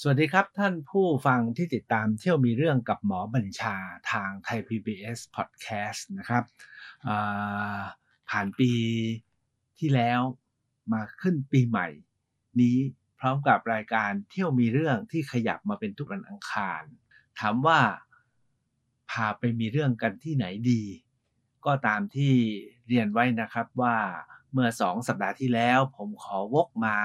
สวัสดีครับท่านผู้ฟังที่ติดตามเที่ยวมีเรื่องกับหมอบัญชาทางไทย PBS Podcast นะครับผ่านปีที่แล้วมาขึ้นปีใหม่ นี้พร้อมกับรายการเที่ยวมีเรื่องที่ขยับมาเป็นทุกวันอังคาร ถามว่าพาไปมีเรื่องกันที่ไหนดี ก็ตามที่เรียนไว้นะครับว่าเมื่อสองสัปดาห์ที่แล้ว ผมขอวกมา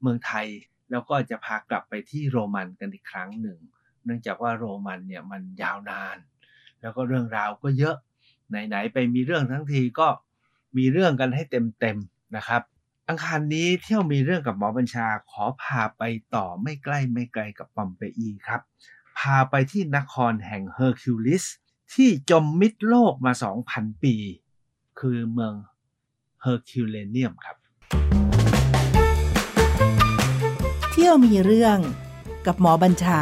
เมืองไทย แล้วก็จะพากลับไปที่โรมันกันอีกครั้งหนึ่ง เนื่องจากว่าโรมันเนี่ยมันยาวนาน แล้วก็เรื่องราวก็เยอะ ไหนๆไปมีเรื่องทั้งทีก็มีเรื่องกันให้เต็มๆนะครับ อังคารนี้เที่ยวมีเรื่องกับหมอบัญชาขอพาไปต่อไม่ใกล้ไม่ไกลกับปอมเปอีครับ พาไปที่นครแห่งเฮอร์คิวลิสที่จมมิดโลกมา 2,000 ปี คือเมืองเฮอร์คิวเลเนียมครับ เที่ยวมีเรื่องกับหมอบัญชา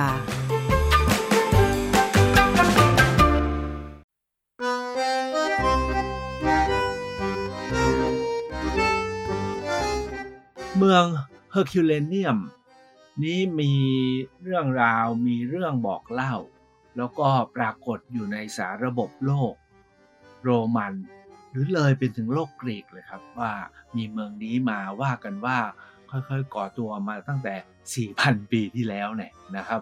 เมืองเฮอร์คิวเลเนียม นี้มีเรื่องราวมีเรื่องบอกเล่า แล้วก็ปรากฏอยู่ในสารระบบโลก โรมัน หรือเลยเป็นถึงโลกกรีกเลยครับว่ามีเมืองนี้มาว่ากันว่า ค่อยๆ ก่อตัวมาตั้งแต่ 4,000 ปีที่แล้วเนี่ยนะครับ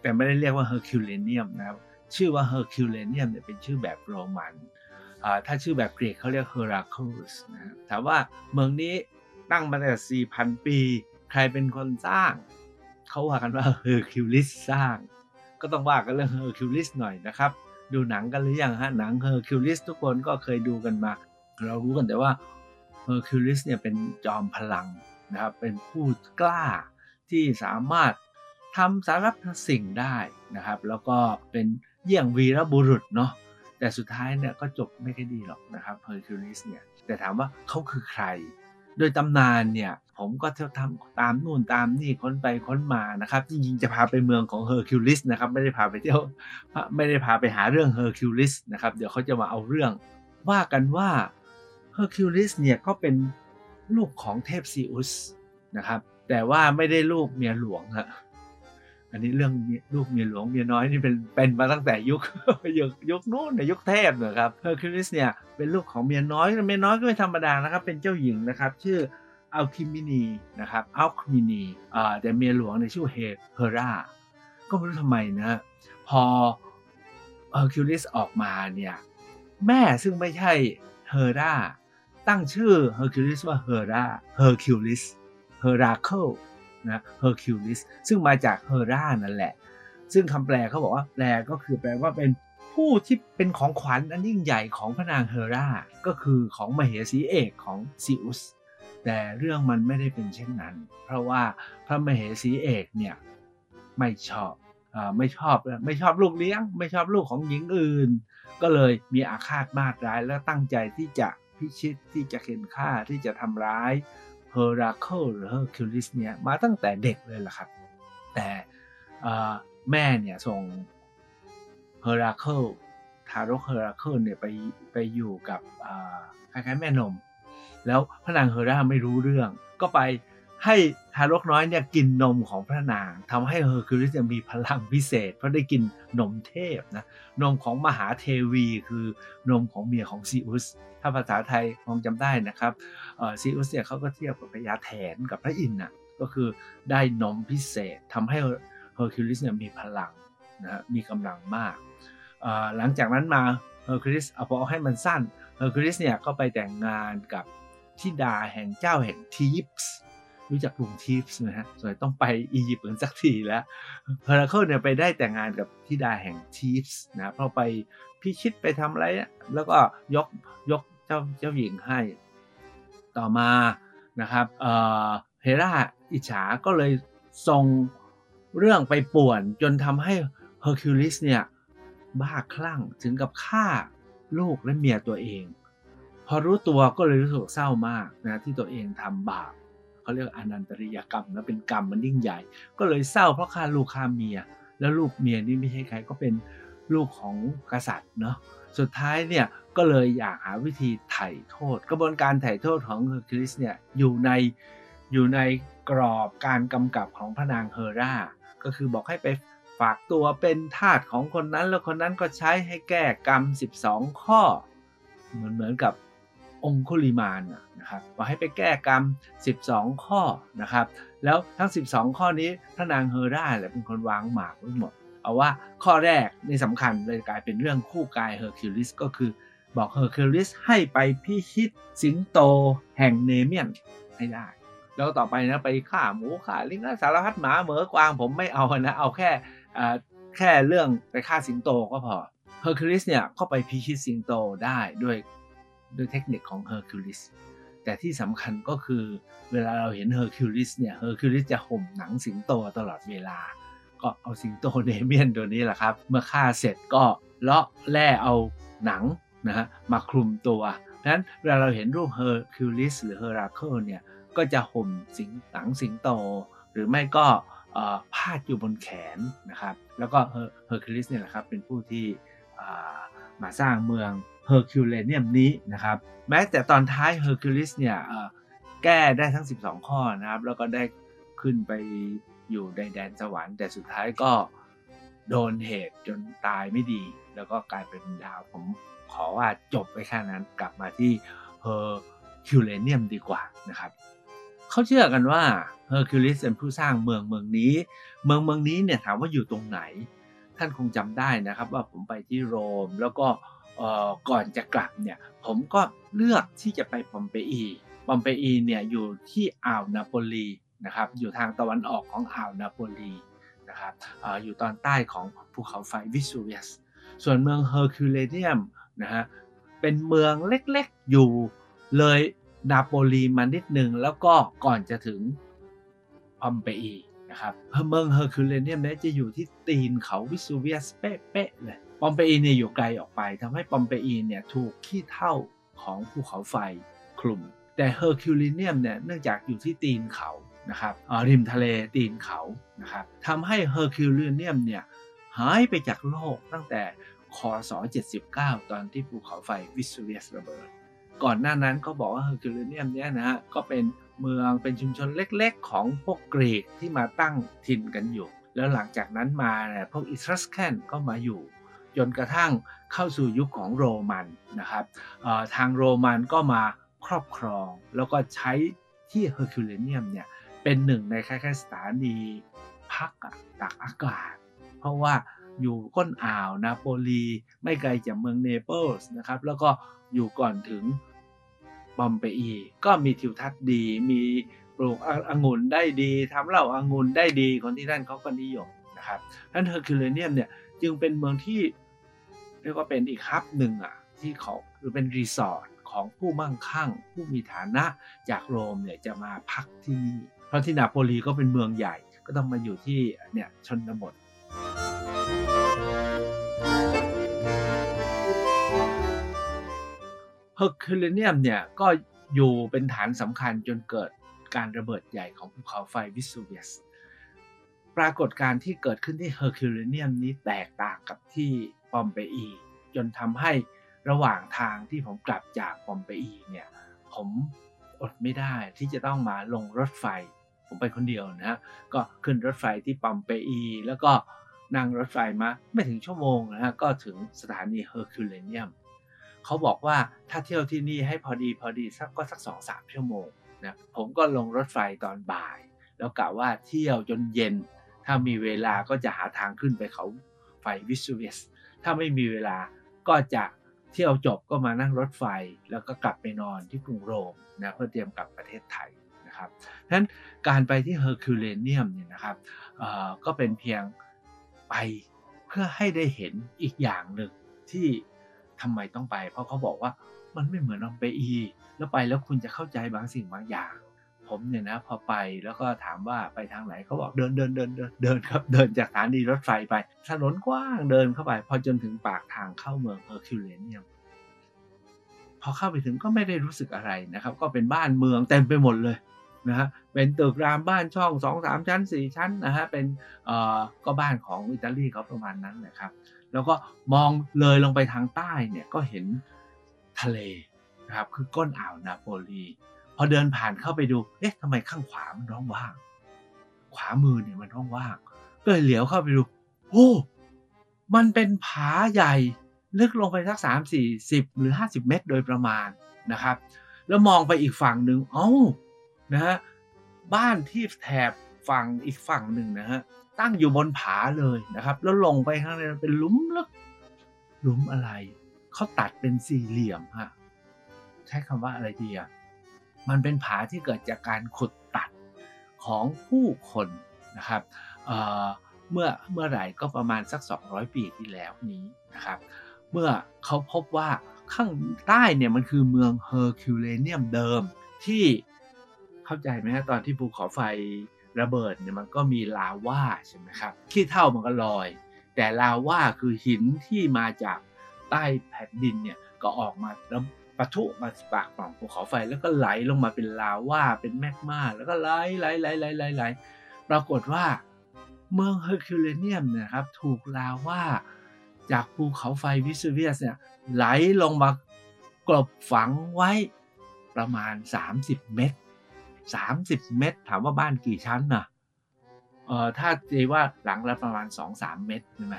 แต่ไม่ได้เรียกว่าเฮอร์คิวเลเนียมนะครับชื่อว่าเฮอร์คิวเลเนียมเนี่ยเป็นชื่อแบบโรมันถ้าชื่อแบบกรีกเขาเรียกเฮอราคูสนะถามว่าเมืองนี้ตั้งมาตั้งแต่ 4,000 ปี ใครเป็นคนสร้าง เขาว่ากันว่าเฮอร์คิวลิสสร้าง ก็ต้องว่ากันเรื่องเฮอร์คิวลิสหน่อยนะครับ ดูหนังกันหรือยังฮะหนังเฮอร์คิวลิสทุกคนก็เคยดูกันมา เรารู้กันแต่ว่าเฮอร์คิวลิสเนี่ยเป็นจอมพลัง นะครับเป็นผู้กล้าที่สามารถทำสารพัดสิ่งได้นะครับ แล้วก็เป็นเยี่ยงวีรบุรุษเนาะแต่สุดท้ายเนี่ยก็จบไม่ค่อยดีหรอกนะครับเฮอร์คิวลิสเนี่ยแต่ถามว่าเขาคือใคร โดยตำนานเนี่ยผมก็เที่ยวทำตามนู่นตามนี่ค้นไปค้นมานะครับจริงๆจะพาไปเมืองของเฮอร์คิวลิสนะครับไม่ได้พาไปเที่ยวไม่ได้พาไปหาเรื่องเฮอร์คิวลิสนะครับเดี๋ยวเขาจะมาเอาเรื่อง ว่ากันว่าเฮอร์คิวลิสเนี่ยก็เป็น ลูกของเทพซีอุสนะครับ แต่ว่าไม่ได้ลูกเมียหลวงฮะอันนี้เรื่องลูกเมียหลวงเมียน้อยนี่เป็นเป็นมาตั้งแต่ยุคยุคยุคนู้นในยุคเทพนะครับเฮอร์คิวลิสเนี่ยเป็นลูกของเมียน้อยเมียน้อยก็ไม่ธรรมดานะครับ เป็นเจ้าหญิงนะครับ ชื่ออัลคิมินีนะครับอัลคิมินีอ่าแต่เมียหลวงในชื่อเฮเฮราก็ไม่รู้ทำไมนะพอเฮอร์คิวลิสออกมาเนี่ยแม่ซึ่งไม่ใช่เฮรา ตั้งชื่อเฮอร์คิวลิสว่าเฮราเฮอร์คิวลิสเฮราเคิลนะเฮอร์คิวลิสซึ่งมาจากเฮรานั่นแหละ ซึ่งคำแปลเขาบอกว่าแปลก็คือแปลว่าเป็นผู้ที่เป็นของขวัญอันยิ่งใหญ่ของพระนางเฮรา ก็คือของมเหสีเอกของซิอุส แต่เรื่องมันไม่ได้เป็นเช่นนั้น เพราะว่าพระมเหสีเอกเนี่ยไม่ชอบอไม่ชอบไม่ชอบลูกเลี้ยง ไม่ชอบลูกของหญิงอื่น ก็เลยมีอาฆาตมาตร้ายและตั้งใจที่จะ พิชิตที่จะเข่นฆ่าที่จะทำร้ายเฮอราเคิลหรือเฮอร์คิวลิสเนี่ยมาตั้งแต่เด็กเลยล่ะครับ แต่แม่เนี่ยส่งเฮอราเคิลทารกเฮอราเคิลเนี่ยไปไปอยู่กับคล้ายๆแม่นม แล้วพระนางเฮอราไม่รู้เรื่องก็ไป ให้ทารกน้อยเนี่ยกินนมของพระนางทำให้เฮอร์คิวลิสมีพลังพิเศษ เพราะได้กินนมเทพนะนมของมหาเทวี คือนมของเมียของซีอุสถ้าภาษาไทยคงจำได้นะครับซีอุสเนี่ยเขาก็เทียบกับพญาแถนกับพระอินทร์นะก็คือได้นมพิเศษทำให้เฮอร์คิวลิสเนี่ยมีพลังนะมีกำลังมาก หลังจากนั้นมาเฮอร์คิวลิสเอาพอให้มันสั้นเฮอร์คิวลิสเนี่ยก็ไปแต่งงานกับธิดาแห่งเจ้าแห่งธีบส์ รู้จักกรุงธีบส์นะฮะส่วนต้องไปอียิปต์กันสักทีแล้วเฮอร์เคิลเนี่ยไปได้แต่งงานกับธิดาแห่งธีบส์นะเพราะไปพิชิตไปทำอะไร แล้วก็ยกยกเจ้าเจ้าหญิงให้ ต่อมานะครับเฮราอิจฉาก็เลยส่งเรื่องไปป่วน จนทำให้เฮอร์คิวลิสเนี่ยบ้าคลั่งถึงกับฆ่าลูกและเมียตัวเอง พอรู้ตัวก็เลยรู้สึกเศร้ามากนะที่ตัวเองทำบาป เขาเรียกอนันตริยกรรมนะเป็นกรรมมันยิ่งใหญ่ ก็เลยเศร้าเพราะฆ่าลูกฆ่าเมีย แล้วลูกเมียนี่ไม่ใช่ใครก็เป็นลูกของกษัตริย์เนาะสุดท้ายเนี่ยก็เลยอยากหาวิธีไถ่โทษ กระบวนการไถ่โทษของเฮอร์คิวลิสเนี่ยอยู่ในอยู่ในกรอบการกำกับของพระนางเฮราก็คือบอกให้ไปฝากตัวเป็นทาสของคนนั้น แล้วคนนั้นก็ใช้ให้แก้กรรม 12 ข้อ เหมือนเหมือนกับ องคุลิมาลนะครับบอกให้ไปแก้กรรม 12 ข้อนะครับ แล้วทั้ง 12 ข้อนี้พระนางเฮอร่าแหละเป็นคนวางหมากไว้หมด เอาว่าข้อแรกนี่สำคัญเลยกลายเป็นเรื่องคู่กายเฮอร์คิวลิสก็คือบอกเฮอร์คิวลิสให้ไปพิชิตสิงโตแห่งเนเมียนให้ได้ แล้วต่อไปนะไปฆ่าหมูฆ่าลิงสารพัดหมาเหมือกวางผมไม่เอานะ เอาแค่แค่เรื่องไปฆ่าสิงโตก็พอเฮอร์คิวลิสเนี่ยก็ไปพิชิตสิงโตได้ด้วย ด้วยเทคนิคของเฮอร์คิวลิสแต่ที่สำคัญก็คือเวลาเราเห็นเฮอร์คิวลิสเนี่ยเฮอร์คิวลิสจะห่มหนังสิงโตตลอดเวลา ก็เอาสิงโตเนเมียนตัวนี้แหละครับ เมื่อฆ่าเสร็จก็เลาะแล่เอาหนังนะฮะมาคลุมตัวเพราะฉะนั้นเวลาเราเห็นรูปเฮอร์คิวลิสหรือเฮอราเคิลเนี่ยก็จะห่มสิงหนังสิงโต หรือไม่ก็พาดอยู่บนแขนนะครับ แล้วก็เฮอร์คิวลิสเนี่ยแหละครับเป็นผู้ที่มาสร้างเมือง เฮอร์คิวเลเนียมนี้นะครับแม้แต่ตอนท้ายเฮอร์คิวลิสเนี่ยแก้ได้ทั้ง 12 ข้อนะครับ แล้วก็ได้ขึ้นไปอยู่ในแดนสวรรค์แต่สุดท้ายก็โดนเหตุจนตายไม่ดี แล้วก็กลายเป็นดาวผมขอว่าจบไปแค่นั้นกลับมาที่เฮอร์คิวเลเนียมดีกว่านะครับเขาเชื่อกันว่าเฮอร์คิวลิสเป็นผู้สร้างเมืองเมืองนี้ เมืองเมืองนี้เนี่ยถามว่าอยู่ตรงไหน ท่านคงจำได้นะครับ ว่าผมไปที่โรมแล้วก็ ก่อนจะกลับเนี่ยผมก็เลือกที่จะไปปอมเปอีปอมเปอีเนี่ยอยู่ที่อ่าวนาโปลีนะครับอยู่ทางตะวันออกของอ่าวนาโปลีนะครับอยู่ตอนใต้ของภูเขาไฟวิสูเวียส ส่วนเมืองเฮอร์คิวเลเนียมนะฮะเป็นเมืองเล็กๆอยู่เลยนาโปลีมานิดนึงแล้วก็ก่อนจะถึงปอมเปอีนะครับเมืองเฮอร์คิวเลเนียมเนี่ยจะอยู่ที่ตีนเขาวิสูเวียสเป๊ะๆเลย ปอมเปอีเนี่ยอยู่ไกลออกไปทำให้ปอมเปอีเนี่ยถูกขี้เถ้าของภูเขาไฟคลุม แต่เฮอร์คิวลิเนียมเนี่ยเนื่องจากอยู่ที่ตีนเขานะครับริมทะเลตีนเขานะครับทำให้เฮอร์คิวลิเนียมเนี่ยหายไปจากโลกตั้งแต่คศ 79 ตอนที่ภูเขาไฟวิสูเวียสระเบิด ก่อนหน้านั้นก็บอกว่าเฮอร์คิวลิเนียมเนี่ยนะฮะก็เป็นเมืองเป็นชุมชนเล็กๆ ของพวกกรีกที่มาตั้งถิ่นกันอยู่ แล้วหลังจากนั้นมาเนี่ยพวกอีทรัสแคนก็มาอยู่ จนกระทั่งเข้าสู่ยุคของโรมันนะครับทางโรมันก็มาครอบครอง แล้วก็ใช้ที่เฮอร์คิวเลเนียมเนี่ยเป็นหนึ่งในคล้ายๆสถานีพักตากอากาศ เพราะว่าอยู่ก้นอ่าวนาโปลีไม่ไกลจากเมืองเนเปิลส์นะครับแล้วก็อยู่ก่อนถึงปอมเปอีก็มีทิวทัศน์ดี มีปลูกองุ่นได้ดีทำเหล้าองุ่นได้ดีคนที่นั่นเขาก็นิยมนะครับนั้นเฮอร์คิวเลเนียมเนี่ยจึงเป็นเมืองที่ เรียกว่าเป็นอีกฮับหนึ่งอะที่เขาหรือเป็นรีสอร์ทของผู้มั่งคั่ง ผู้มีฐานะจากโรมเนี่ยจะมาพักที่นี่ เพราะที่นาโปลีก็เป็นเมืองใหญ่ก็ต้องมาอยู่ที่เนี่ยชนบทเฮอร์คิวเลเนียมเนี่ยก็อยู่เป็นฐานสำคัญจนเกิดการระเบิดใหญ่ของภูเขาไฟวิสูเวียส ปรากฏการณ์ที่เกิดขึ้นที่เฮอร์คิวเลเนียมนี้แตกต่างกับที่ ปอมเปอีจนทำให้ระหว่างทางที่ผมกลับจากปอมเปอีเนี่ยผมอดไม่ได้ที่จะต้องมาลงรถไฟ ผมไปคนเดียวนะก็ขึ้นรถไฟที่ปอมเปอี แล้วก็นั่งรถไฟมาไม่ถึงชั่วโมงนะฮะก็ถึงสถานีเฮอร์คิวเลเนียมเขาบอกว่าถ้าเที่ยวที่นี่ให้พอดีพอดีสักก็สักสองสามชั่วโมงนะผมก็ลงรถไฟตอนบ่าย แล้วกะว่าเที่ยวจนเย็น ถ้ามีเวลาก็จะหาทางขึ้นไปเขา ไฟวิสูเวียสถ้าไม่มีเวลาก็จะเที่ยวจบก็มานั่งรถไฟ แล้วก็กลับไปนอนที่กรุงโรมนะเพื่อเตรียมกลับประเทศไทยนะครับนั้นการไปที่เฮอร์คิวเลเนียมเนี่ยนะครับก็เป็นเพียงไปเพื่อให้ได้เห็นอีกอย่างหนึ่งที่ทำไมต้องไป เพราะเขาบอกว่ามันไม่เหมือนปอมเปอี แล้วไปแล้วคุณจะเข้าใจบางสิ่งบางอย่าง ผมเนี่ยนะพอไปแล้วก็ถามว่าไปทางไหนเขาบอกเดินเดินเดินเดินเดินครับเดินจากสถานีรถไฟไปถนนกว้างเดินเข้าไป พอจนถึงปากทางเข้าเมืองเฮอร์คิวเลเนียมพอเข้าไปถึงก็ไม่ได้รู้สึกอะไรนะครับ ก็เป็นบ้านเมืองเต็มไปหมดเลยนะฮะเป็นตึกรามบ้านช่องสองสามชั้นสี่ชั้นนะฮะเป็นเอ่อก็บ้านของอิตาลีเขาประมาณนั้นนะครับ แล้วก็มองเลยลงไปทางใต้เนี่ยก็เห็นทะเลนะครับคือก้นอ่าวนาโปลี พอเดินผ่านเข้าไปดู เอ๊ะทำไมข้างขวามันร้องว่าง ขวามือเนี่ยมันร้องว่าง ก็เลยเหลียวเข้าไปดู โอ้ มันเป็นผาใหญ่ ลึกลงไปสักสามสี่สิบหรือห้าสิบเมตรโดยประมาณนะครับ แล้วมองไปอีกฝั่งหนึ่งเอ้านะฮะบ้านที่แถบฝั่งอีกฝั่งหนึ่งนะฮะตั้งอยู่บนผาเลยนะครับ แล้วลงไปข้างในเป็นหลุมลึกหลุมอะไรเขาตัดเป็นสี่เหลี่ยมฮะใช้คำว่าอะไรดีอะ มันเป็นผาที่เกิดจากการขุดตัดของผู้คนนะครับเเมื่อเมื่อไหร่ก็ประมาณสัก 200 ปีที่แล้วนี้นะครับ เมื่อเขาพบว่าข้างใต้เนี่ยมันคือเมืองเฮอร์คิวเลเนียมเดิมที่เข้าใจไหมฮะตอนที่ภูเขาไฟระเบิดเนี่ยมันก็มีลาวาใช่ไหมครับขี้เถ้ามันก็ลอย แต่ลาวาคือหินที่มาจากใต้แผ่นดินเนี่ยก็ออกมาแล้ว ปะทุมาปากปล่องภูเขาไฟแล้วก็ไหลลงมาเป็นลาวาเป็นแมกมาแล้วก็ไหลไหลไหลไหลไหลไหลปรากฏว่าเมืองเฮอร์คิวเลเนียมเนี่ยครับ ถูกลาวาจากภูเขาไฟวิสเวียสเนี่ยไหลลงมากลบฝังไว้ประมาณ 30 เมตร 30 เมตร ถามว่าบ้านกี่ชั้นนะเออถ้าตีว่าหลังละประมาณ 2-3 เมตรใช่ไหม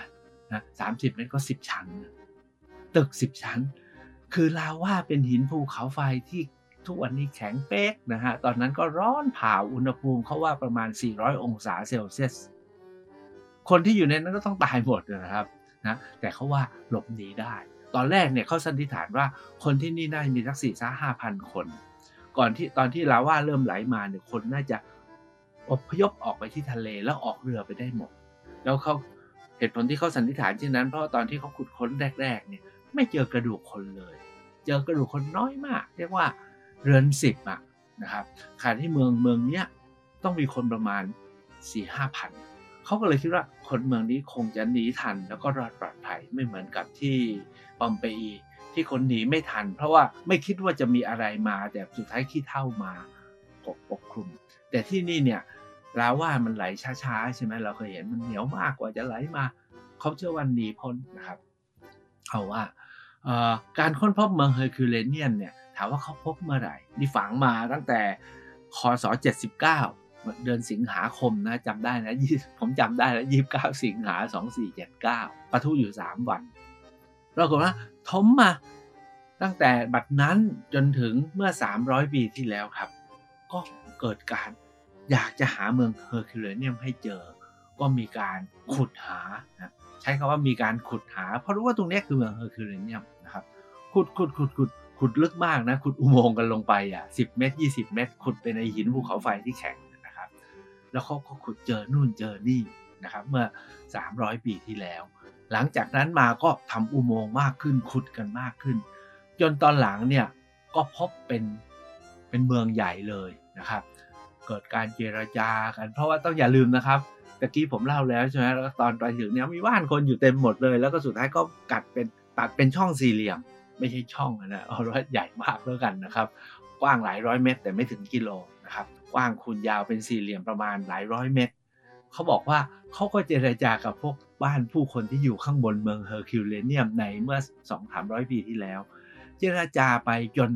นะสามสิบเมตรก็ 10 ชั้น ตึก 10 ชั้น คือลาว่าเป็นหินภูเขาไฟที่ทุกวันนี้แข็งเป๊กนะฮะ ตอนนั้นก็ร้อนผ่าอุณหภูมิเขาว่าประมาณ 400 องศาเซลเซียส คนที่อยู่ในนั้นก็ต้องตายหมดนะครับนะแต่เขาว่าหลบหนีได้ ตอนแรกเนี่ยเขาสันนิษฐานว่าคนที่นี่น่าจะมีสักสี่สห้าพันคน ก่อนที่ตอนที่ลาว่าเริ่มไหลมาเนี่ยคนน่าจะอพยพออกไปที่ทะเลแล้วออกเรือไปได้หมด แล้วเขาเหตุผลที่เขาสันนิษฐานเช่นนั้น เพราะตอนที่เขาขุดค้นแรกๆเนี่ย ไม่เจอกระดูกคนเลย เจอกระดูกคนน้อยมาก เรียกว่าเรือนสิบอะนะครับขณะที่เมืองเมืองเนี้ยต้องมีคนประมาณสี่ห้าพันเขาก็เลยคิดว่าคนเมืองนี้คงจะหนีทัน แล้วก็รอดปลอดภัยไม่เหมือนกับที่ปอมเปอีที่คนหนีไม่ทัน เพราะว่าไม่คิดว่าจะมีอะไรมาแต่สุดท้ายขี้เถ้ามาปกปกคลุม แต่ที่นี่เนี่ยลาวามันไหลช้าๆใช่ไหมเราเคยเห็นมันเหนียวมากกว่าจะไหลมา เขาเชื่อว่าหนีพ้นนะครับเอาว่า การค้นพบเมืองเฮอร์คิวเลเนียมเนี่ยถามว่าเขาพบเมื่อไหร่นี่ฝังมาตั้งแต่คศ79 เดือนสิงหาคมนะจำได้นะผมจำได้แล้วยี่สิบเก้าสิงหาสองสี่เจ็ดเก้าปะทุอยู่สามวันปรากฏว่าจมมาตั้งแต่บัดนั้นจนถึงเมื่อ 300 ปีที่แล้วครับ ก็เกิดการอยากจะหาเมืองเฮอร์คิวเลเนียมให้เจอ ก็มีการขุดหานะใช้คำว่ามีการขุดหา เพราะรู้ว่าตรงนี้คือเมืองเฮอร์คิวเลเนียม ขุดขุดขุดขุดขุดลึกมากนะขุดอุโมงค์กันลงไปอะสิบเมตรยี่สิบเมตร ขุดไปในหินภูเขาไฟที่แข็งนะครับ แล้วเขาก็ขุดเจอนู่นเจอนี่นะครับ เมื่อ 300 ปีที่แล้ว หลังจากนั้นมาก็ทำอุโมงค์มากขึ้นขุดกันมากขึ้น จนตอนหลังเนี่ยก็พบเป็นเป็นเมืองใหญ่เลยนะครับ เกิดการเจรจากัน เพราะว่าต้องอย่าลืมนะครับตะกี้ผมเล่าแล้วใช่ไหมแล้วตอนไปถึงเนี่ยมีบ้านคนอยู่เต็มหมดเลย แล้วก็สุดท้ายก็กัดเป็นตัดเป็นช่องสี่เหลี่ยม ไม่ใช่ช่องนะเอาว่าใหญ่มากแล้วกันนะครับ กว้างหลายร้อยเมตร แต่ไม่ถึงกิโลนะครับกว้างคูณยาวเป็นสี่เหลี่ยมประมาณหลายร้อยเมตรเขาบอกว่าเขาก็เจรจากับพวกบ้านผู้คนที่อยู่ข้างบนเมืองเฮอร์คิวเลเนียมในเมื่อสองสามร้อยปีที่แล้ว เจรจาไปจน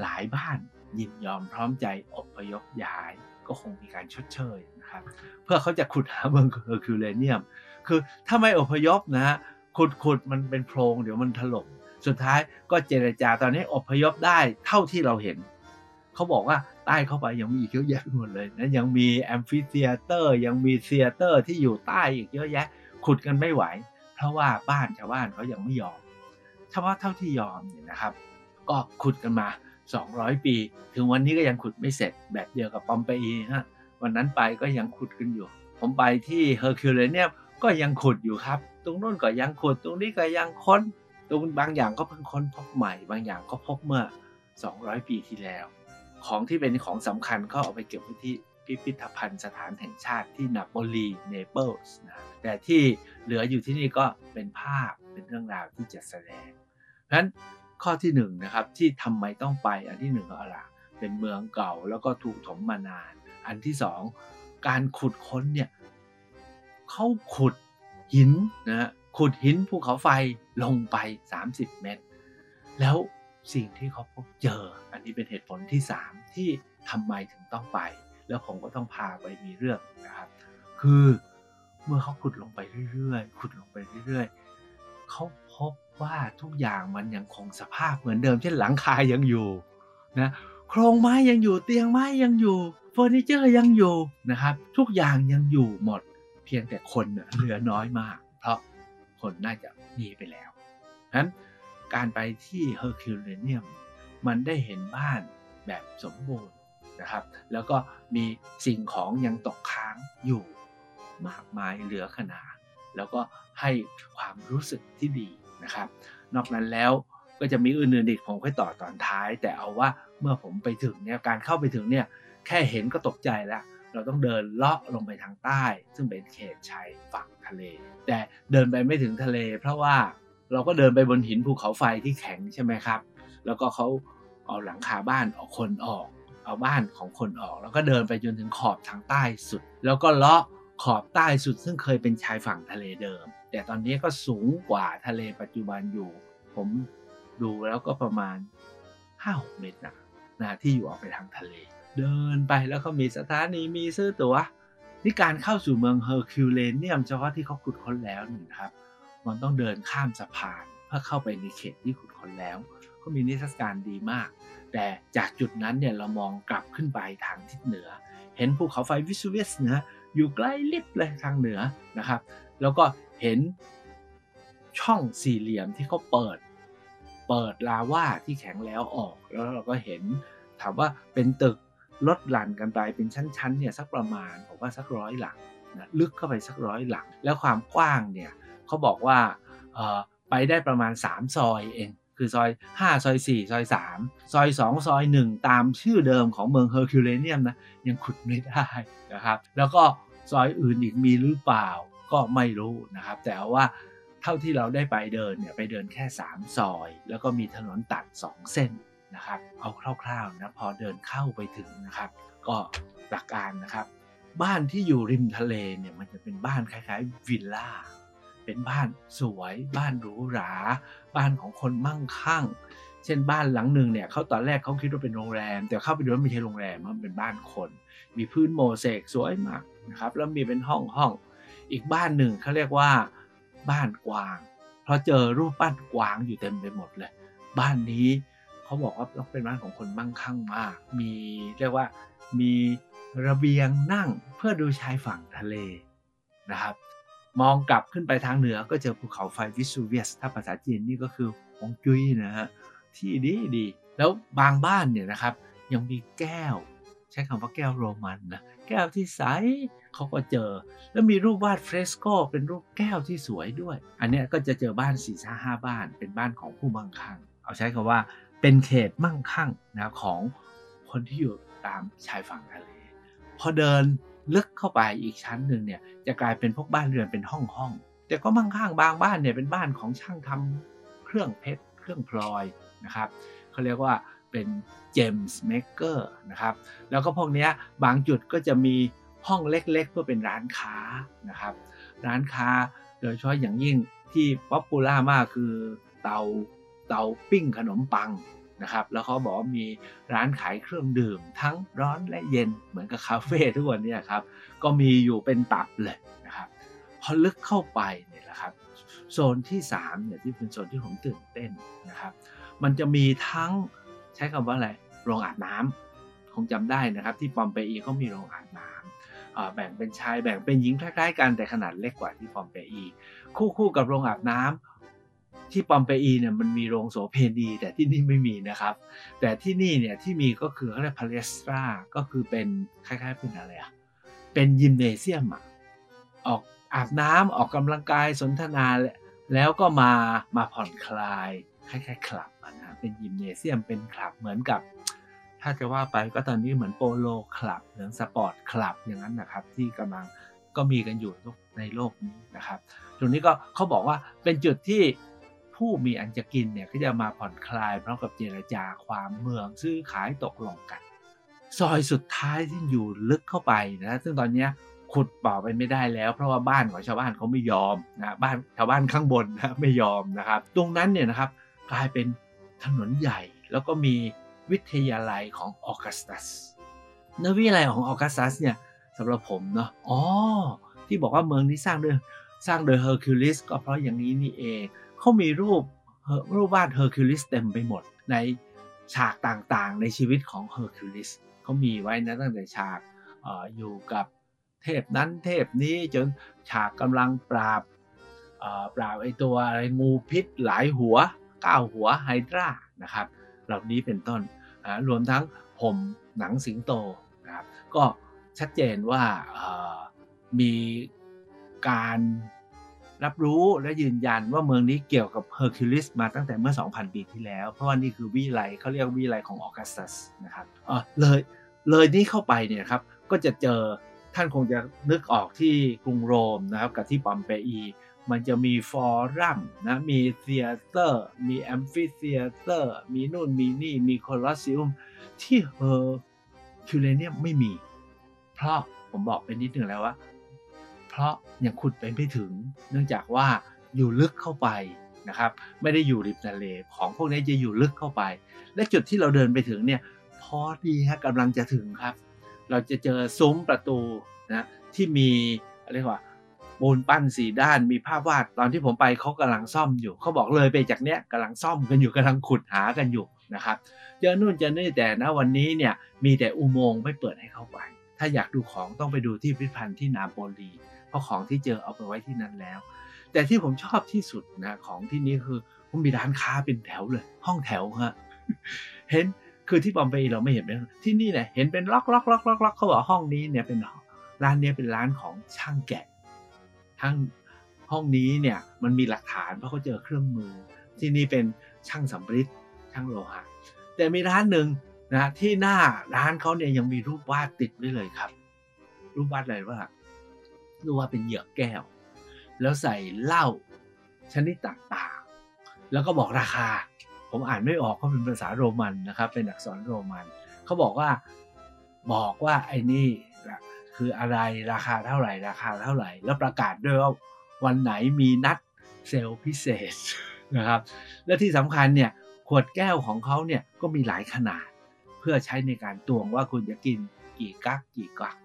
หลายบ้านยินยอมพร้อมใจอพยพย้าย ก็คงมีการชดเชยนะครับ เพื่อเขาจะขุดหาเมืองเฮอร์คิวเลเนียม คือถ้าไม่อพยพนะขุดขุดมันเป็นโพรงเดี๋ยวมันถล่ม สุดท้ายก็เจรจาตอนนี้อพยพได้เท่าที่เราเห็น เขาบอกว่าใต้เข้าไปยังมีอีกเยอะแยะหมดเลยนะยังมี amphitheater ยังมี theater ที่อยู่ใต้อีกเยอะแยะ ขุดกันไม่ไหว เพราะว่าบ้านชาวบ้านเขายังไม่ยอม เฉพาะเท่าที่ยอมเนี่ยนะครับ ก็ขุดกันมา 200 ปี ถึงวันนี้ก็ยังขุดไม่เสร็จแบบเดียวกับปอมเปอีฮะวันนั้นไปก็ยังขุดกันอยู่ ผมไปที่เฮอร์คิวเลเนียมก็ยังขุดอยู่ครับ ตรงนู้นก็ยังขุด ตรงนี้ก็ยังค้น ตรงบางอย่างก็เพิ่งค้นพบใหม่ บางอย่างก็พบเมื่อ 200 ปีที่แล้ว ของที่เป็นของสำคัญก็เอาไปเก็บไว้ที่พิพิธภัณฑ์สถานแห่งชาติที่นาโปลีเนเปิลส์นะแต่ที่เหลืออยู่ที่นี่ก็เป็นภาพเป็นเรื่องราวที่จะแสดง เพราะฉะนั้นข้อที่1นนะครับที่ทำไมต้องไปอันที่1ก็อะไรเป็นเมืองเก่าแล้วก็ถูกถมมานาน อันที่ 2 การขุดค้นเนี่ยเขาขุดหินนะ ขุดหินภูเขาไฟลงไป 30 เมตร แล้วสิ่งที่เขาพบเจอ อันนี้เป็นเหตุผลที่สามที่ทำไมถึงต้องไป แล้วผมก็ต้องพาไปมีเรื่องนะครับ คือเมื่อเขาขุดลงไปเรื่อยๆ ขุดลงไปเรื่อยๆ เขาพบว่าทุกอย่างมันยังคงสภาพเหมือนเดิม เช่นหลังคายังอยู่นะโครงไม้ยังอยู่เตียงไม้ยังอยู่เฟอร์นิเจอร์ยังอยู่นะครับ ทุกอย่างยังอยู่หมด เพียงแต่คนเหลือน้อยมาก คนน่าจะหนีไปแล้วนั้นการไปที่เฮอร์คิวเลเนียมมันได้เห็นบ้านแบบสมบูรณ์นะครับ แล้วก็มีสิ่งของยังตกค้างอยู่มากมายเหลือขนาดแล้วก็ให้ความรู้สึกที่ดีนะครับ นอกนั้นแล้วก็จะมีอื่นๆอีกผมค่อยต่อตอนท้าย แต่เอาว่าเมื่อผมไปถึงเนี่ยการเข้าไปถึงเนี่ยแค่เห็นก็ตกใจแล้ว เราต้องเดินเลาะลงไปทางใต้ ซึ่งเป็นเขตชายฝั่งทะเล แต่เดินไปไม่ถึงทะเล เพราะว่าเราก็เดินไปบนหินภูเขาไฟที่แข็งใช่ไหมครับ แล้วก็เขาเอาหลังคาบ้านออกคนออก เอาบ้านของคนออก แล้วก็เดินไปจนถึงขอบทางใต้สุด แล้วก็เลาะขอบใต้สุด ซึ่งเคยเป็นชายฝั่งทะเลเดิม แต่ตอนนี้ก็สูงกว่าทะเลปัจจุบันอยู่ ผมดูแล้วก็ประมาณ5-6เมตรนะนะที่อยู่ออกไปทางทะเล เดินไปแล้วก็มีสถานีมีซื้อตั๋วนี่การเข้าสู่เมืองเฮอร์คิวเลเนียมเฉพาะที่เขาขุดค้นแล้วนี่นะครับ มันต้องเดินข้ามสะพานเพื่อเข้าไปในเขตที่ขุดค้นแล้ว ก็มีนิทรรศการดีมาก แต่จากจุดนั้นเนี่ยเรามองกลับขึ้นไปทางทิศเหนือ เห็นภูเขาไฟวิสูเวียสนะอยู่ใกล้ลิบเลยทางเหนือนะครับ แล้วก็เห็นช่องสี่เหลี่ยมที่เขาเปิด เปิดลาว่าที่แข็งแล้วออก แล้วเราก็เห็นถามว่าเป็นตึก ลดหลั่นกันไปเป็นชั้นๆเนี่ยสักประมาณผมว่าสักร้อยหลังนะลึกเข้าไปสักร้อยหลัง แล้วความกว้างเนี่ยเขาบอกว่าไปได้ประมาณ 3 ซอยเอง คือซอย 5 ซอย 4 ซอย 3 ซอย 2 ซอย 1 ตามชื่อเดิมของเมืองเฮอร์คิวเลเนียมนะยังขุดไม่ได้นะครับ แล้วก็ซอยอื่นอีกมีหรือเปล่าก็ไม่รู้นะครับ แต่ว่าเท่าที่เราได้ไปเดินเนี่ยไปเดินแค่ 3 ซอย แล้วก็มีถนนตัด 2 เส้น นะครับ เอาคร่าวๆนะพอเดินเข้าไปถึงนะครับ ก็หลักการนะครับ บ้านที่อยู่ริมทะเลเนี่ยมันจะเป็นบ้านคล้ายๆวิลล่าเป็นบ้านสวยบ้านหรูหรา บ้านของคนมั่งคั่ง เช่นบ้านหลังหนึ่งเนี่ยเขาตอนแรกเขาคิดว่าเป็นโรงแรม แต่เข้าไปดูว่าไม่ใช่โรงแรมมันเป็นบ้านคน มีพื้นโมเสกสวยมากนะครับแล้วมีเป็นห้องห้องอีกบ้านหนึ่งเขาเรียกว่าบ้านกวาง เพราะเจอรูปปั้นกวางอยู่เต็มไปหมดเลย บ้านนี้ เขาบอกว่าต้องเป็นบ้านของคนมั่งคั่งมาก มีเรียกว่ามีระเบียงนั่งเพื่อดูชายฝั่งทะเลนะครับ มองกลับขึ้นไปทางเหนือก็เจอภูเขาไฟวิสูเวียส ถ้าภาษาจีนนี่ก็คือฮงจุ้ยนะฮะที่ดีดีแล้วบางบ้านเนี่ยนะครับ ยังมีแก้ว ใช้คำว่าแก้วโรมันนะแก้วที่ใสเขาก็เจอ แล้วมีรูปวาดเฟรสโกเป็นรูปแก้วที่สวยด้วย อันนี้ก็จะเจอบ้านสี่ห้าบ้านเป็นบ้านของผู้มั่งคั่ง เอาใช้คำว่าเป็นเขตมั่งคั่งนะของคนที่อยู่ตามชายฝั่งทะเลพอเดินลึกเข้าไปอีกชั้นหนึ่งเนี่ยจะกลายเป็นพวกบ้านเรือนเป็นห้องห้องแต่ก็มั่งคั่งบางบ้านเนี่ยเป็นบ้านของช่างทำเครื่องเพชรเครื่องพลอยนะครับเขาเรียกว่าเป็น gem maker นะครับแล้วก็พวกนี้บางจุดก็จะมีห้องเล็กๆ เพื่อเป็นร้านค้านะครับ ร้านค้าโดยเฉพาะอย่างยิ่งที่ popular มากคือเตา เตาปิ้งขนมปังนะครับแล้วเขาบอกมีร้านขายเครื่องดื่ม ทั้งร้อนและเย็นเหมือนกับคาเฟ่ทุกวันนี้ครับก็มีอยู่เป็นตับเลยนะครับพอลึกเข้าไปเนี่ยนะครับโซนที่3เนี่ยที่เป็นโซนที่ผมตื่นเต้นนะครับ มันจะมีทั้งใช้คำว่าอะไรโรงอาบน้ำคงจำได้นะครับ ที่ปอมเปอีเขามีโรงอาบน้ำแบ่งเป็นชายแบ่งเป็นหญิงคล้ายๆกันแต่ขนาดเล็กกว่าที่ปอมเปอีคู่ๆกับโรงอาบน้ำ ที่ปอมเปอีเนี่ยมันมีโรงโสเพณีแต่ที่นี่ไม่มีนะครับ แต่ที่นี่เนี่ยที่มีก็คือเขาเรียกพาเลสตราก็คือเป็นคล้ายๆเป็นอะไรอะเป็นยิมเนเซียมอะออกอาบน้ำออกกำลังกายสนทนาแล้วก็มามาผ่อนคลายคล้ายๆคลับนะเป็นยิมเนเซียมเป็นคลับเหมือนกับ ถ้าจะว่าไปก็ตอนนี้เหมือน polo club หรือ sport club อย่างนั้นนะครับ ที่กำลังก็มีกันอยู่ในโลกนี้นะครับ ตรงนี้ก็เขาบอกว่าเป็นจุดที่ ผู้มีอันจะกินเนี่ยก็จะมาผ่อนคลายพร้อมกับเจรจาความเมืองซื้อขายตกลงกัน ซอยสุดท้ายที่อยู่ลึกเข้าไปนะซึ่งตอนนี้ขุดเข้าไปไม่ได้แล้ว เพราะว่าบ้านของชาวบ้านเขาไม่ยอมนะบ้านชาวบ้านข้างบนนะไม่ยอมนะครับ ตรงนั้นเนี่ยนะครับกลายเป็นถนนใหญ่แล้วก็มีวิทยาลัยของออกัสตัสนวิทยาลัยของออกัสตัสเนี่ยสำหรับผมเนาะอ๋อที่บอกว่าเมืองนี้สร้างโดยสร้างโดยเฮอร์คิวลิสก็เพราะอย่างนี้นี่เอง เขามีรูปรูปวาดเฮอร์คิวลิสเต็มไปหมดในฉากต่างๆ ในชีวิตของเฮอร์คิวลิสเขามีไว้นะตั้งแต่ฉากอยู่กับเทพนั้นเทพนี้จนฉากกำลังปราบปราบไอตัวอะไรงูพิษหลายหัวเก้าหัวไฮดรานะครับ เหล่านี้เป็นต้นรวมทั้งห่มหนังสิงโตนะครับก็ชัดเจนว่ามีการ รับรู้และยืนยันว่าเมืองนี้เกี่ยวกับเฮอร์คิวลิสมาตั้งแต่เมื่อ 2,000 ปีที่แล้ว เพราะว่านี่คือวิทยาลัยเขาเรียกวิทยาลัยของออกัสตัสนะครับเออเลยเลยนี่เข้าไปเนี่ยครับก็จะเจอท่านคงจะนึกออกที่กรุงโรมนะครับกับที่ปอมเปอีมันจะมี forum นะ มี theater มี amphitheater มีนู่นมีนี่ มีโคลอสซิอุม ที่เฮอร์คิวเลเนียมไม่มี เพราะผมบอกไปนิดนึงแล้วว่า เพราะยังขุดไปไม่ถึง เนื่องจากว่าอยู่ลึกเข้าไปนะครับไม่ได้อยู่ริมทะเลของพวกนี้จะอยู่ลึกเข้าไป และจุดที่เราเดินไปถึงเนี่ยพอดีฮะกำลังจะถึงครับ เราจะเจอซุ้มประตูนะที่มีเรียกว่าปูนปั้นสีด้านมีภาพวาดตอนที่ผมไปเขากำลังซ่อมอยู่เขาบอกเลยไปจากเนี้ยกำลังซ่อมกันอยู่กำลังขุดหากันอยู่นะครับเจอนู่นเจอนี่แต่นะวันนี้เนี่ยมีแต่อุโมงค์ไม่เปิดให้เข้าไป ถ้าอยากดูของต้องไปดูที่พิพิธภัณฑ์ที่นาโปลี เพราะของที่เจอเอาไปไว้ที่นั่นแล้ว แต่ที่ผมชอบที่สุดนะของที่นี้คือมันมีร้านค้าเป็นแถวเลย ห้องแถวฮะเห็นคือที่ปอมเปเราไม่เห็นเลยที่นี่เนี่ยเห็นเป็นล็อกล็อกล็อกล็อกล็อกเขาบอกห้องนี้เนี่ยเป็นร้านนี้เป็นร้านของช่างแกะทั้งห้องนี้เนี่ยมันมีหลักฐานเพราะเขาเจอเครื่องมือ ที่นี่เป็นช่างสำริดช่างโลหะแต่มีร้านหนึ่งนะที่หน้าร้านเขาเนี่ยยังมีรูปวาดติดไว้เลยครับ รูปวาดอะไรว่า รูปวาเป็นเหยือกแก้ว แล้วใส่เหล้าชนิดต่างๆ แล้วก็บอกราคา ผมอ่านไม่ออกเพราะเป็นภาษาโรมันนะครับ เป็นอักษรโรมัน เขาบอกว่าบอกว่าไอ้นี่คืออะไรราคาเท่าไหร่ราคาเท่าไหร่ แล้วประกาศด้วยว่าวันไหนมีนัดเซลล์พิเศษนะครับ และที่สำคัญเนี่ยขวดแก้วของเขาเนี่ยก็มีหลายขนาด เพื่อใช้ในการตวงว่าคุณจะกินกี่กักกี่กัก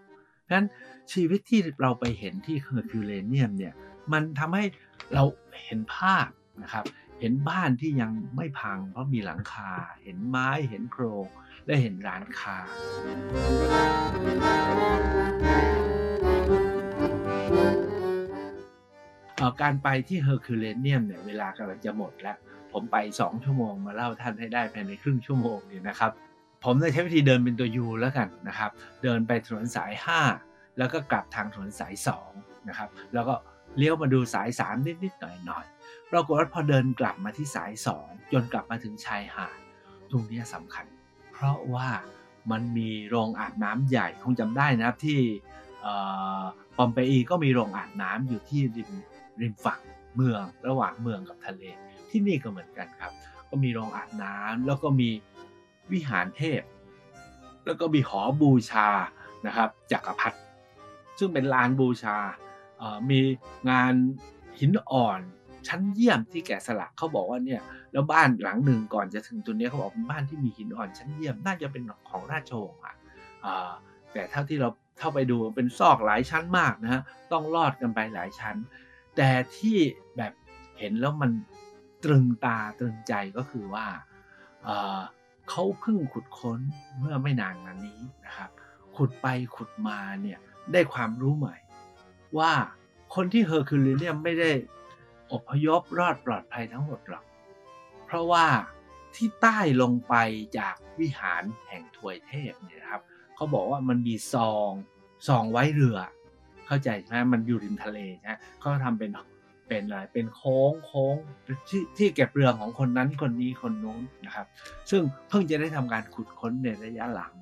เพราะฉะนั้นชีวิตที่เราไปเห็นที่เฮอร์คิวเลเนียมเนี่ยมันทำให้เราเห็นภาพนะครับเห็นบ้านที่ยังไม่พังเพราะมีหลังคา เห็นไม้เห็นโครงและเห็นร้านค้า การไปที่เฮอร์คิวเลเนียมเนี่ยเวลากำลังจะหมดแล้ว ผมไป 2 ชั่วโมงมาเล่าท่านให้ได้ภายในครึ่งชั่วโมงเนี่ยนะครับ ผมจะใช้วิธีเดินเป็นตัวยูแล้วกันนะครับ เดินไปถนนสาย 5 แล้วก็กลับทางถนนสาย2นะครับ แล้วก็เลี้ยวมาดูสาย 3 นิดๆหน่อยๆปรากฏว่าพอเดินกลับมาที่สาย 2 จนกลับมาถึงชายหาดตรงนี้สำคัญ เพราะว่ามันมีโรงอาบน้ำใหญ่คงจำได้นะครับที่ปอมเปอีก็มีโรงอาบน้ำอยู่ที่ริมริมฝั่งเมืองระหว่างเมืองกับทะเล ที่นี่ก็เหมือนกันครับ ก็มีโรงอาบน้ำแล้วก็มี วิหารเทพ แล้วก็มีหอบูชานะครับจักรพรรดิซึ่งเป็นลานบูชา มีงานหินอ่อนชั้นเยี่ยมที่แกะสลักเขาบอกว่าเนี่ยแล้วบ้านหลังหนึ่งก่อนจะถึงตัวนี้เขาบอกเป็นบ้านที่มีหินอ่อนชั้นเยี่ยมน่าจะเป็นของราชวงศ์อะแต่เท่าที่เราเข้าไปดูเป็นซอกหลายชั้นมากนะฮะต้องลอดกันไปหลายชั้น แต่ที่แบบเห็นแล้วมันตรึงตาตรึงใจก็คือว่า เขาเพิ่งขุดค้นเมื่อไม่นานมานี้นะครับ ขุดไปขุดมาเนี่ยได้ความรู้ใหม่ ว่าคนที่เฮอร์คิวลิเนียมไม่ได้อพยพรอดปลอดภัยทั้งหมดหรอกเพราะว่าที่ใต้ลงไปจากวิหารแห่งถวยเทพเนี่ยครับเขาบอกว่ามันมีซองซองไว้เรือ เข้าใจใช่ไหมมันอยู่ริมทะเลใช่ไหมเขาทำเป็น เป็นอะไรเป็นโค้งโค้งที่ที่เก็บเรือของคนนั้นคนนี้คนนู้นนะครับ ซึ่งเพิ่งจะได้ทำการขุดค้นในระยะหลัง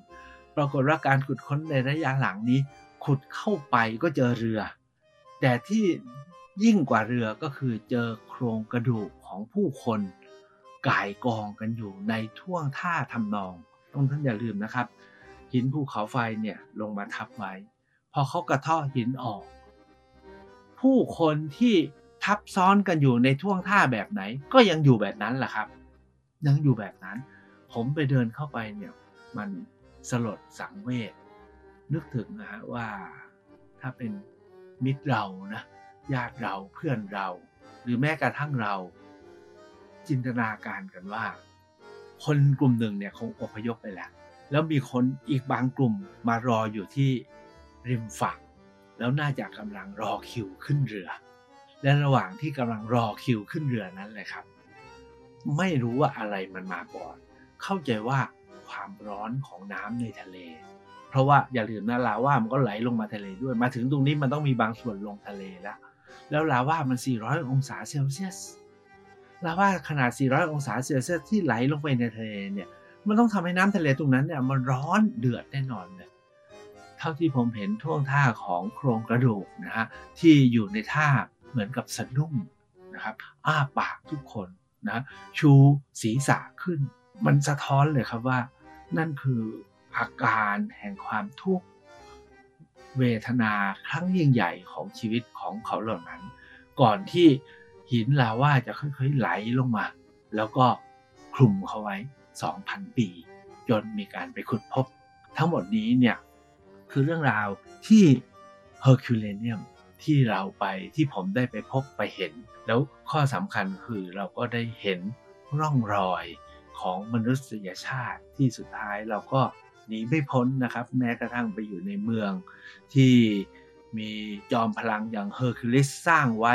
ปรากฏว่าการขุดค้นในระยะหลังนี้ ขุดเข้าไปก็เจอเรือ แต่ที่ยิ่งกว่าเรือก็คือเจอโครงกระดูกของผู้คนกายกองกันอยู่ในท่วงท่าทำนอง ต้องท่านอย่าลืมนะครับ หินภูเขาไฟเนี่ยลงมาทับไว้ พอเขากระเทาะหินออก ผู้คนที่ ทับซ้อนกันอยู่ในท่วงท่าแบบไหน ก็ยังอยู่แบบนั้นแหละครับ ยังอยู่แบบนั้น ผมไปเดินเข้าไปเนี่ยมันสลดสังเวชนึกถึงนะฮะว่าถ้าเป็นมิตรเรานะญาติเราเพื่อนเรา หรือแม้กระทั่งเรา จินตนาการกันว่า คนกลุ่มหนึ่งเนี่ยคงอพยพไปแล้ว แล้วมีคนอีกบางกลุ่มมารออยู่ที่ริมฝั่ง แล้วน่าจะกำลังรอคิวขึ้นเรือ และระหว่างที่กำลังรอคิวขึ้นเรือนั้นเลยครับ ไม่รู้ว่าอะไรมันมาก่อน เข้าใจว่าความร้อนของน้ำในทะเล เพราะว่าอย่าลืมนะลาว่ามันก็ไหลลงมาทะเลด้วย มาถึงตรงนี้มันต้องมีบางส่วนลงทะเลแล้ว แล้วลาว่ามัน 400 องศาเซลเซียสลาว่าขนาด 400 องศาเซลเซียสที่ไหลลงไปในทะเลเนี่ย มันต้องทำให้น้ำทะเลตรงนั้นเนี่ยมันร้อนเดือดแน่นอนเลยเท่าที่ผมเห็นท่วงท่าของโครงกระดูกนะฮะที่อยู่ในท่า เหมือนกับสะดุ้งนะครับอ้าปากทุกคนนะชูศีรษะขึ้น มันสะท้อนเลยครับว่า นั่นคืออาการแห่งความทุกข์เวทนาครั้งยิ่งใหญ่ของชีวิตของเขาเหล่านั้น ก่อนที่หินลาว่าจะค่อยๆไหลลงมา แล้วก็คลุมเขาไว้ 2,000 ปี จนมีการไปขุดพบ ทั้งหมดนี้เนี่ย คือเรื่องราวที่เที่เราไปที่ผมได้ไปพบไปเห็น แล้วข้อสำคัญคือเราก็ได้เห็นร่องรอยของมนุษยชาติที่สุดท้ายเราก็หนีไม่พ้นนะครับ แม้กระทั่งไปอยู่ในเมือง ที่มีจอมพลังอย่างเฮอร์คิวลิสสร้างไว้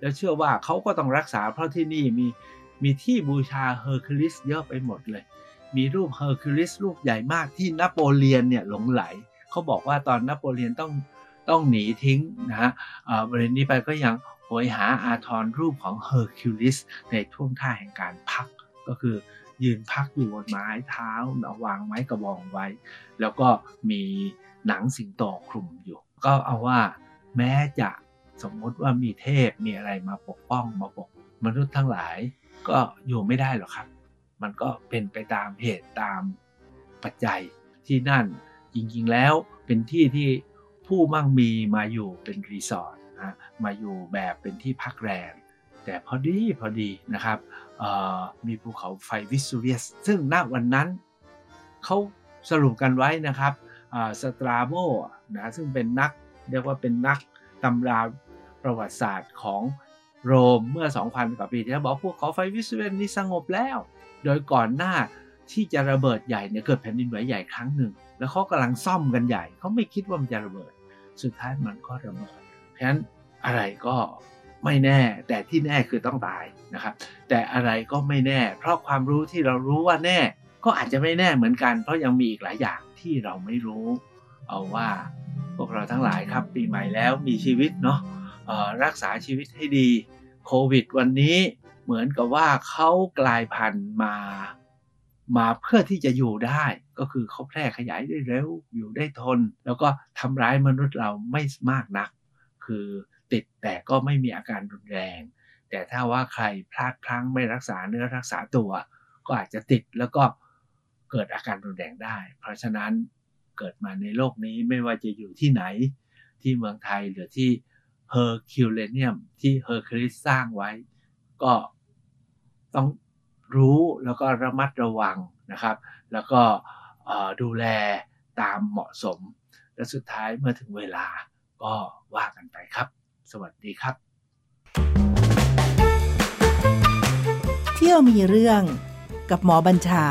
แล้วเชื่อว่าเขาก็ต้องรักษาเพราะที่นี่มีมีที่บูชาเฮอร์คิวลิสเยอะไปหมดเลย มีรูปเฮอร์คิวลิสรูปใหญ่มากที่นโปเลียนเนี่ยหลงใหล เขาบอกว่าตอนนโปเลียนต้อง ต้องหนีทิ้งนะฮะบริเวณนี้ไปก็ยังโหยหาอาทรรูปของเฮอร์คิวลิสในท่วงท่าแห่งการพักก็คือยืนพักอยู่บนไม้เท้เอาวางไม้กระบองไว้ แล้วก็มีหนังสิงโตคลุมอยู่ ก็เอาว่าแม้จะสมมติว่ามีเทพมีอะไรมาปกป้องมาปกมนุษย์ทั้งหลายก็อยู่ไม่ได้หรอกครับ มันก็เป็นไปตามเหตุตามปัจจัยที่นั่นจริงๆแล้วเป็นที่ที่ ผู้มั่งมีมาอยู่เป็นรีสอร์ทนะมาอยู่แบบเป็นที่พักแรมแต่พอดีพอดีนะครับมีภูเขาไฟวิสูเวียส ซึ่งณวันนั้นเขาสรุปกันไว้นะครับสตราโบนะซึ่งเป็นนักเรียกว่าเป็นนักตำราประวัติศาสตร์ของโรมเมื่อ 2,000 กว่าปีที่แล้วบอกภูเขาไฟวิสูเวียสนี้สงบแล้ว โดยก่อนหน้าที่จะระเบิดใหญ่เนี่ยเกิดแผ่นดินไหวใหญ่ครั้งหนึ่ง แล้วเขากำลังซ่อมกันใหญ่ เขาไม่คิดว่ามันจะระเบิด สุดท้ายมันก็ระเบิด เพราะฉะนั้นอะไรก็ไม่แน่ แต่ที่แน่คือต้องตายนะครับ แต่อะไรก็ไม่แน่ เพราะความรู้ที่เรารู้ว่าแน่ ก็อาจจะไม่แน่เหมือนกัน เพราะยังมีอีกหลายอย่างที่เราไม่รู้ เอาว่าพวกเราทั้งหลายครับปีใหม่แล้วมีชีวิตเนาะรักษาชีวิตให้ดี โควิดวันนี้เหมือนกับว่าเขากลายพันธุ์มา มาเพื่อที่จะอยู่ได้ก็คือเขาแพร่ขยายได้เร็วอยู่ได้ทน แล้วก็ทำร้ายมนุษย์เราไม่มากนัก คือติดแต่ก็ไม่มีอาการรุนแรง แต่ถ้าว่าใครพลาดพลั้งไม่รักษาเนื้อรักษาตัว ก็อาจจะติดแล้วก็เกิดอาการรุนแรงได้ เพราะฉะนั้นเกิดมาในโลกนี้ไม่ว่าจะอยู่ที่ไหนที่เมืองไทยหรือที่เฮอร์คิวเลเนียมที่เฮอร์คิวลิสสร้างไว้ ก็ต้อง รู้แล้วก็ระมัดระวังนะครับ แล้วก็ดูแลตามเหมาะสม และสุดท้ายเมื่อถึงเวลาก็ว่ากันไปครับ สวัสดีครับ เที่ยวมีเรื่องกับหมอบัญชา